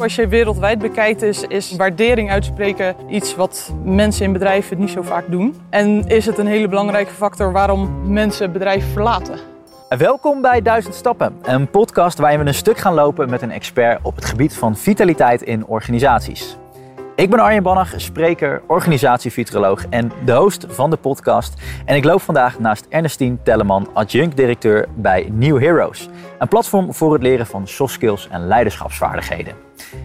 Als je wereldwijd bekijkt, is, is waardering uitspreken iets wat mensen in bedrijven niet zo vaak doen. En is het een hele belangrijke factor waarom mensen bedrijven verlaten. Welkom bij 1000 Stappen, een podcast waarin we een stuk gaan lopen met een expert op het gebied van vitaliteit in organisaties. Ik ben Arjen Bannach, spreker, organisatiefuturoloog en de host van de podcast. En ik loop vandaag naast Ernestine Telleman, adjunct-directeur bij New Heroes. Een platform voor het leren van soft skills en leiderschapsvaardigheden.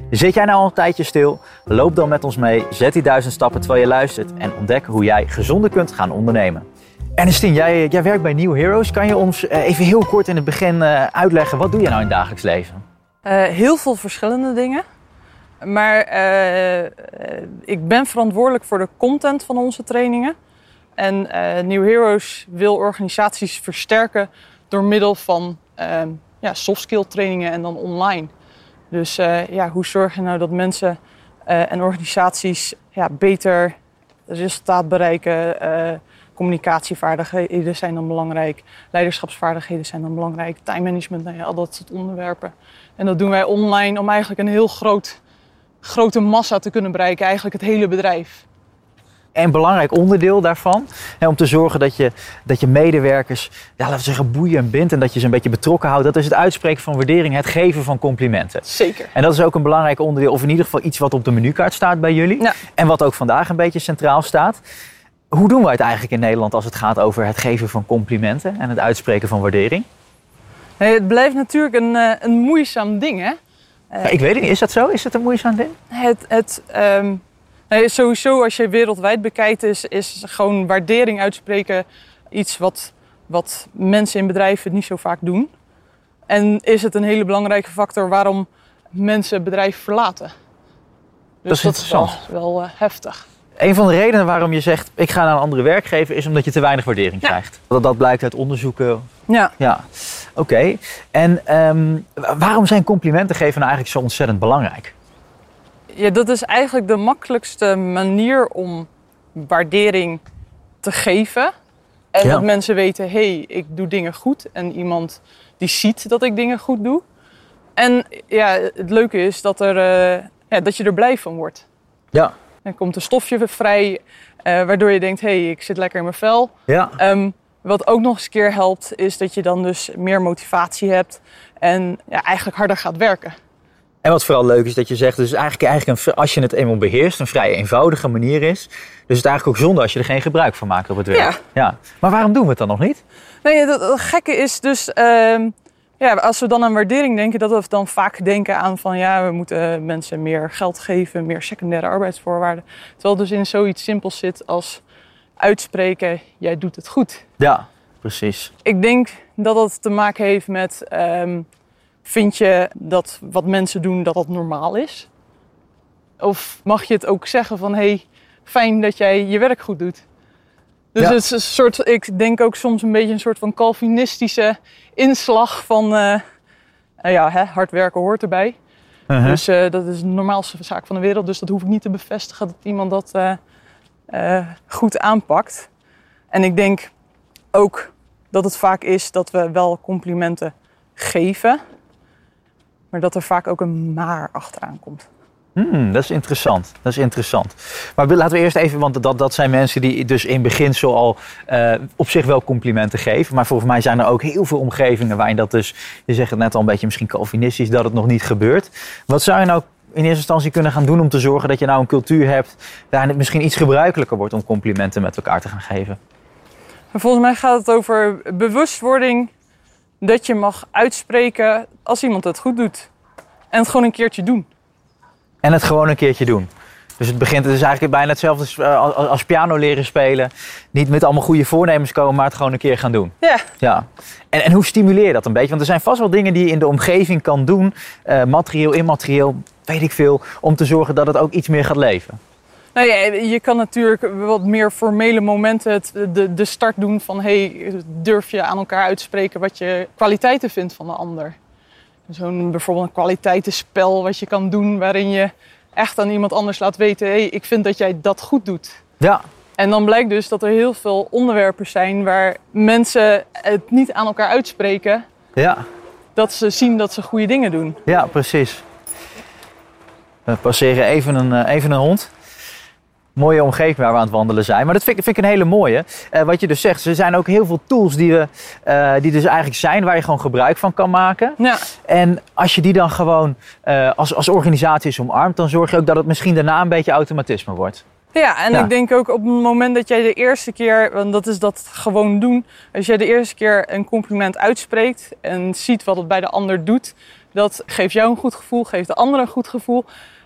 Zit jij nou al een tijdje stil? Loop dan met ons mee, zet die duizend stappen terwijl je luistert en ontdek hoe jij gezonder kunt gaan ondernemen. Ernestine, jij, jij werkt bij New Heroes. Kan je ons eh, even heel kort in het begin eh, uitleggen, wat doe je nou in het dagelijks leven? Uh, heel veel verschillende dingen. Maar uh, ik ben verantwoordelijk voor de content van onze trainingen. En uh, New Heroes wil organisaties versterken door middel van ehm, ja, soft skill trainingen en dan online. Dus ja, hoe zorg je nou dat mensen en organisaties ja, beter resultaat bereiken? communicatievaardigheden zijn dan belangrijk, leiderschapsvaardigheden zijn dan belangrijk, time management, nou ja, al dat soort onderwerpen. En dat doen wij online om eigenlijk een heel groot grote massa te kunnen bereiken, eigenlijk het hele bedrijf. En belangrijk onderdeel daarvan, hè, om te zorgen dat je, dat je medewerkers, ja, laten we zeggen, boeien bindt en dat je ze een beetje betrokken houdt, dat is het uitspreken van waardering, het geven van complimenten. Zeker. En dat is ook een belangrijk onderdeel, of in ieder geval iets wat op de menukaart staat bij jullie. Ja. En wat ook vandaag een beetje centraal staat. Hoe doen wij het eigenlijk in Nederland als het gaat over het geven van complimenten en het uitspreken van waardering? Nee, het blijft natuurlijk een, eh, een moeizaam ding, hè? Uh, ik weet het niet, is dat zo? Is het een moeizaam ding? Het, het, um, nee, sowieso, als je wereldwijd bekijkt, is, is gewoon waardering uitspreken iets wat, wat mensen in bedrijven niet zo vaak doen. En is het een hele belangrijke factor waarom mensen bedrijven verlaten. Dus dat is interessant. Dat is wel, wel uh, heftig. Een van de redenen waarom je zegt, ik ga naar een andere werkgever, is omdat je te weinig waardering ja. krijgt. Dat, dat blijkt uit onderzoeken. Ja. ja. Oké. Okay. En um, waarom zijn complimenten geven nou eigenlijk zo ontzettend belangrijk? Ja, dat is eigenlijk de makkelijkste manier om waardering te geven. En Ja. dat mensen weten, hé, hey, ik doe dingen goed. En iemand die ziet dat ik dingen goed doe. En ja, het leuke is dat, er, uh, ja, dat je er blij van wordt. Ja. Dan komt een stofje vrij, uh, waardoor je denkt, hé, hey, ik zit lekker in mijn vel. Ja. Um, wat ook nog eens een keer helpt, is dat je dan dus meer motivatie hebt en ja, eigenlijk harder gaat werken. En wat vooral leuk is dat je zegt, dus eigenlijk, eigenlijk een, als je het eenmaal beheerst, een vrij eenvoudige manier is. Dus het is eigenlijk ook zonde als je er geen gebruik van maakt op het werk. Ja. ja. Maar waarom doen we het dan nog niet? Nee, dat gekke is dus, uh, ja, als we dan aan waardering denken, dat we dan vaak denken aan van ja, we moeten mensen meer geld geven, meer secundaire arbeidsvoorwaarden. Terwijl het dus in zoiets simpels zit als uitspreken, jij doet het goed. Ja, precies. Ik denk dat dat te maken heeft met, um, vind je dat wat mensen doen, dat dat normaal is? Of mag je het ook zeggen van, hé, hey, fijn dat jij je werk goed doet? Dus Ja. het is een soort, ik denk ook soms een beetje een soort van Calvinistische inslag van, uh, nou ja, hè, hard werken hoort erbij. Uh-huh. Dus uh, dat is de normaalste zaak van de wereld. Dus dat hoef ik niet te bevestigen dat iemand dat goed aanpakt. En ik denk ook dat het vaak is dat we wel complimenten geven, maar dat er vaak ook een maar achteraan komt. Hmm, dat is interessant. Dat is interessant. Maar laten we eerst even, want dat, dat zijn mensen die dus in beginsel al uh, op zich wel complimenten geven. Maar volgens mij zijn er ook heel veel omgevingen waarin dat dus, je zegt het net al een beetje misschien Calvinistisch, dat het nog niet gebeurt. Wat zou je nou in eerste instantie kunnen gaan doen om te zorgen dat je nou een cultuur hebt waarin het misschien iets gebruikelijker wordt om complimenten met elkaar te gaan geven? Volgens mij gaat het over bewustwording dat je mag uitspreken als iemand het goed doet. En het gewoon een keertje doen. En het gewoon een keertje doen. Dus het begint, het is eigenlijk bijna hetzelfde als, als piano leren spelen. Niet met allemaal goede voornemens komen, maar het gewoon een keer gaan doen. Ja. ja. En, en hoe stimuleer je dat een beetje? Want er zijn vast wel dingen die je in de omgeving kan doen, uh, materieel, immaterieel, weet ik veel, om te zorgen dat het ook iets meer gaat leven. Nou ja, je kan natuurlijk wat meer formele momenten het, de, de start doen van hey, durf je aan elkaar uit te spreken wat je kwaliteiten vindt van de ander. Zo'n bijvoorbeeld een kwaliteitenspel wat je kan doen waarin je echt aan iemand anders laat weten, hey, ik vind dat jij dat goed doet. Ja. En dan blijkt dus dat er heel veel onderwerpen zijn waar mensen het niet aan elkaar uitspreken. Ja. Dat ze zien dat ze goede dingen doen. Ja, precies. We passeren even een, eh, even een hond. Mooie omgeving waar we aan het wandelen zijn. Maar dat vind, ik- vind ik een hele mooie. Eh, wat je dus zegt, er zijn ook heel veel tools die, we, eh, die dus eigenlijk zijn waar je gewoon gebruik van kan maken. Ja, En als je die dan gewoon eh, als, als organisatie is omarmt, dan zorg je ook dat het misschien daarna een beetje automatisme wordt. ja en Ja. ik denk ook op het moment dat jij de eerste keer, want dat is dat gewoon doen, als jij de eerste keer een compliment uitspreekt en ziet wat het bij de ander doet, dat geeft jou een goed gevoel, geeft de ander een goed gevoel.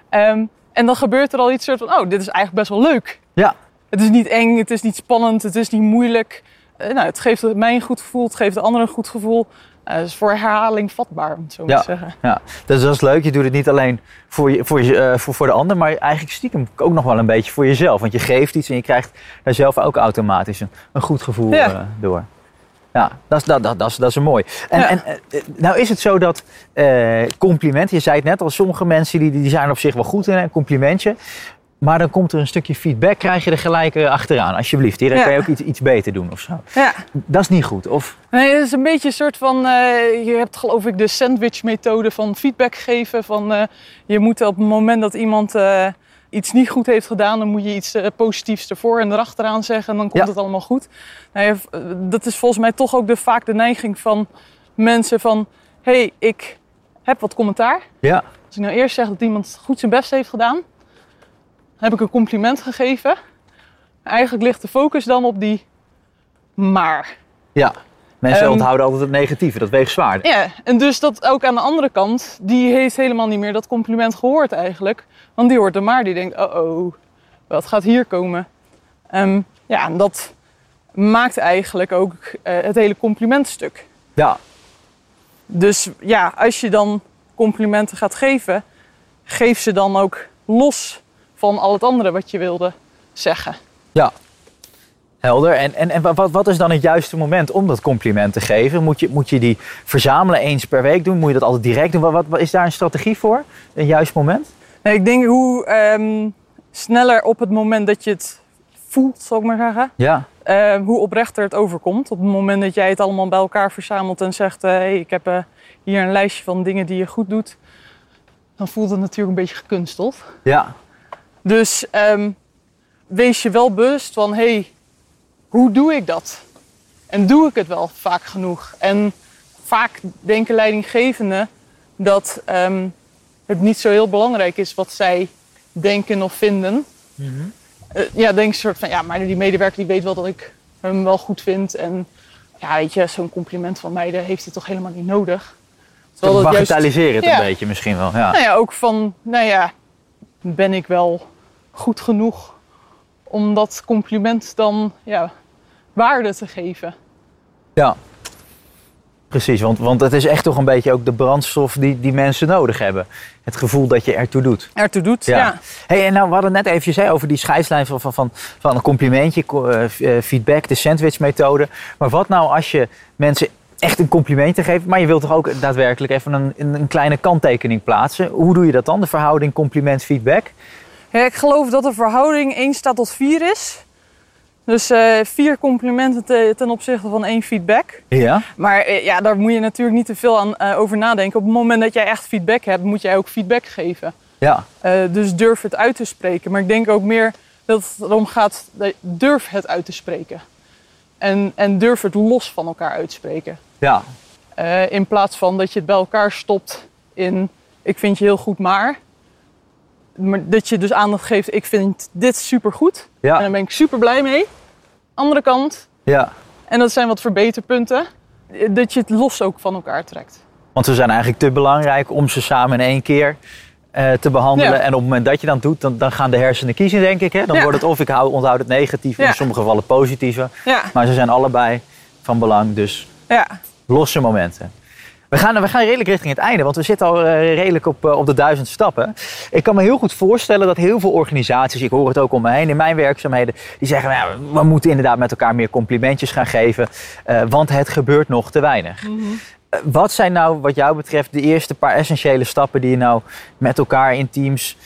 Ehm, en dan gebeurt er al iets soort van, oh, dit is eigenlijk best wel leuk. Ja, Het is niet eng, het is niet spannend, het is niet moeilijk. Eh, nou, het geeft mij een goed gevoel, het geeft de ander een goed gevoel. Eh, het is voor herhaling vatbaar, om het zo maar Ja. te zeggen. ja. Dus dat is leuk. Je doet het niet alleen voor, je, voor, je, eh, voor, voor de ander, maar eigenlijk stiekem ook nog wel een beetje voor jezelf. Want je geeft iets en je krijgt daar zelf ook automatisch een, een goed gevoel Ja. eh, door. Ja, dat is, dat, dat, dat, is, dat is mooi. En, Ja. en eh, nou is het zo dat eh, complimenten, je zei het net al, sommige mensen die, die zijn op zich wel goed in een complimentje. Maar dan komt er een stukje feedback, krijg je er gelijk eh, achteraan. Alsjeblieft, hier Ja. kan je ook iets, iets beter doen of zo. Ja. Dat is niet goed. Of, Nee, het is een beetje een soort van. je hebt geloof ik de sandwich-methode van feedback geven. Van, je moet op het moment dat iemand iets niet goed heeft gedaan, dan moet je iets eh, positiefs ervoor en erachteraan zeggen. En dan komt Ja. het allemaal goed. Nou ja, eh, dat is volgens mij toch ook de, vaak de neiging van mensen van. hé, hey, ik heb wat commentaar. ja, Als ik nou eerst zeg dat iemand goed zijn best heeft gedaan, heb ik een compliment gegeven. Eigenlijk ligt de focus dan op die maar. ja. Mensen Ehm, onthouden altijd het negatieve, dat weegt zwaarder. Ja, en dus dat ook aan de andere kant, die heeft helemaal niet meer dat compliment gehoord eigenlijk. Want die hoort er maar, die denkt, oh oh, wat gaat hier komen? Ehm, ja, en dat maakt eigenlijk ook eh, het hele complimentstuk. Ja, Dus ja, als je dan complimenten gaat geven, geef ze dan ook los van al het andere wat je wilde zeggen. Ja, helder. En, en, en wat, wat is dan het juiste moment om dat compliment te geven? Moet je, moet je die verzamelen eens per week doen? Moet je dat altijd direct doen? Wat, wat, wat is daar een strategie voor? Een juist moment? Nee, ik denk hoe ehm, sneller op het moment dat je het voelt, zal ik maar zeggen, Ja, eh, hoe oprechter het overkomt. Op het moment dat jij het allemaal bij elkaar verzamelt en zegt: hé, hey, ik heb eh, hier een lijstje van dingen die je goed doet, dan voelt het natuurlijk een beetje gekunsteld. ja, Dus ehm, wees je wel bewust van: hé, hey, hoe doe ik dat? En doe ik het wel vaak genoeg? En vaak denken leidinggevenden dat ehm, het niet zo heel belangrijk is wat zij denken of vinden. Eh, ja, denk een soort van, ja, maar die medewerker die weet wel dat ik hem wel goed vind. En ja, weet je, zo'n compliment van mij, heeft hij toch helemaal niet nodig. Terwijl dat bagatelliseren het Ja. een beetje misschien wel. Ja. nou ja, ook van, nou ja, ben ik wel goed genoeg om dat compliment dan ja, waarde te geven? ja. Precies, want, want het is echt toch een beetje ook de brandstof die, die mensen nodig hebben. Het gevoel dat je ertoe doet. Ertoe doet, Ja. ja. Hey, en nou, we hadden net even zei over die scheidslijn van, van, van, van een complimentje, co- eh, eh, feedback, de sandwichmethode. Maar wat nou als je mensen echt een complimentje geeft, maar je wilt toch ook daadwerkelijk even een, een, een kleine kanttekening plaatsen? Hoe doe je dat dan, de verhouding compliment-feedback? Ja, ik geloof dat de verhouding 1 staat tot 4 is. Dus eh, vier complimenten te- ten opzichte van één feedback. Ja. Maar eh, ja, daar moet je natuurlijk niet te veel aan, eh, over nadenken. Op het moment dat jij echt feedback hebt, moet jij ook feedback geven. Ja, dus durf het uit te spreken. Maar ik denk ook meer dat het erom gaat, dat- durf het uit te spreken. En, en durf het los van elkaar uitspreken. ja, in plaats van dat je het bij elkaar stopt in, ik vind je heel goed, maar. Maar dat je dus aandacht geeft, ik vind dit supergoed. En ja, daar ben ik super blij mee. Andere kant, ja. en dat zijn wat verbeterpunten, dat je het los ook van elkaar trekt. Want ze zijn eigenlijk te belangrijk om ze samen in één keer eh, te behandelen. Ja. En op het moment dat je dat doet, dan, dan gaan de hersenen kiezen, denk ik. Hè? Dan Ja. wordt het of ik hou, onthoud het negatieve, in sommige gevallen het positieve. Maar ze zijn allebei van belang, dus ja. losse momenten. We gaan, we gaan redelijk richting het einde, want we zitten al eh, redelijk op, eh, op de duizend stappen. Ik kan me heel goed voorstellen dat heel veel organisaties, ik hoor het ook om me heen in mijn werkzaamheden, die zeggen, nou, we moeten inderdaad met elkaar meer complimentjes gaan geven, eh, want het gebeurt nog te weinig. Eh, Wat zijn nou, wat jou betreft, de eerste paar essentiële stappen die je nou met elkaar in teams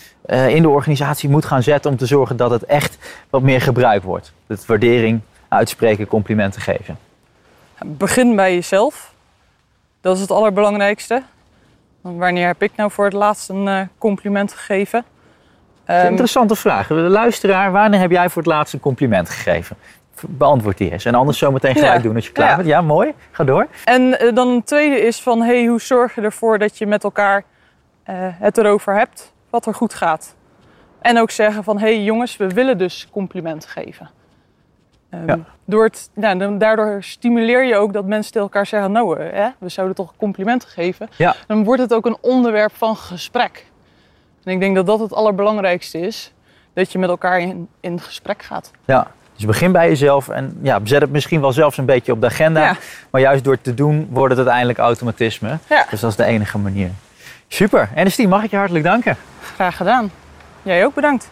in de organisatie moet gaan zetten om te zorgen dat het echt wat meer gebruikt wordt? Dat waardering, uitspreken, complimenten geven. Begin bij jezelf. Dat is het allerbelangrijkste. Want wanneer heb ik nou voor het laatst een eh, compliment gegeven? Dat is een Ehm, interessante vraag. De luisteraar, wanneer heb jij voor het laatst een compliment gegeven? Beantwoord die eens. En anders zometeen gelijk Ja. doen als je klaar Ja. bent. Ja, mooi. Ga door. En eh, dan een tweede is van, hey, hoe zorg je ervoor dat je met elkaar eh, het erover hebt wat er goed gaat? En ook zeggen van, hey jongens, we willen dus complimenten geven. Ehm, Ja. door het, nou, dan, daardoor stimuleer je ook dat mensen tegen elkaar zeggen, nou, eh, hè, we zouden toch complimenten geven. Ja. Dan wordt het ook een onderwerp van gesprek. En ik denk dat dat het allerbelangrijkste is, dat je met elkaar in, in gesprek gaat. Ja. Dus begin bij jezelf en ja, zet het misschien wel zelfs een beetje op de agenda. Ja. Maar juist door het te doen wordt het uiteindelijk automatisme. Ja. Dus dat is de enige manier. Super. Ernestine, mag ik je hartelijk danken. Graag gedaan. Jij ook bedankt.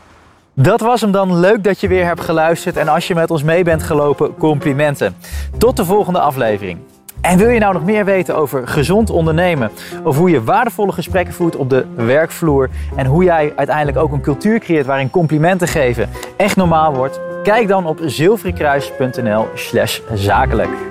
Dat was hem dan. Leuk dat je weer hebt geluisterd. En als je met ons mee bent gelopen, complimenten. Tot de volgende aflevering. En wil je nou nog meer weten over gezond ondernemen? Of hoe je waardevolle gesprekken voert op de werkvloer? En hoe jij uiteindelijk ook een cultuur creëert waarin complimenten geven echt normaal wordt? Kijk dan op zilverenkruis.nl slash zakelijk.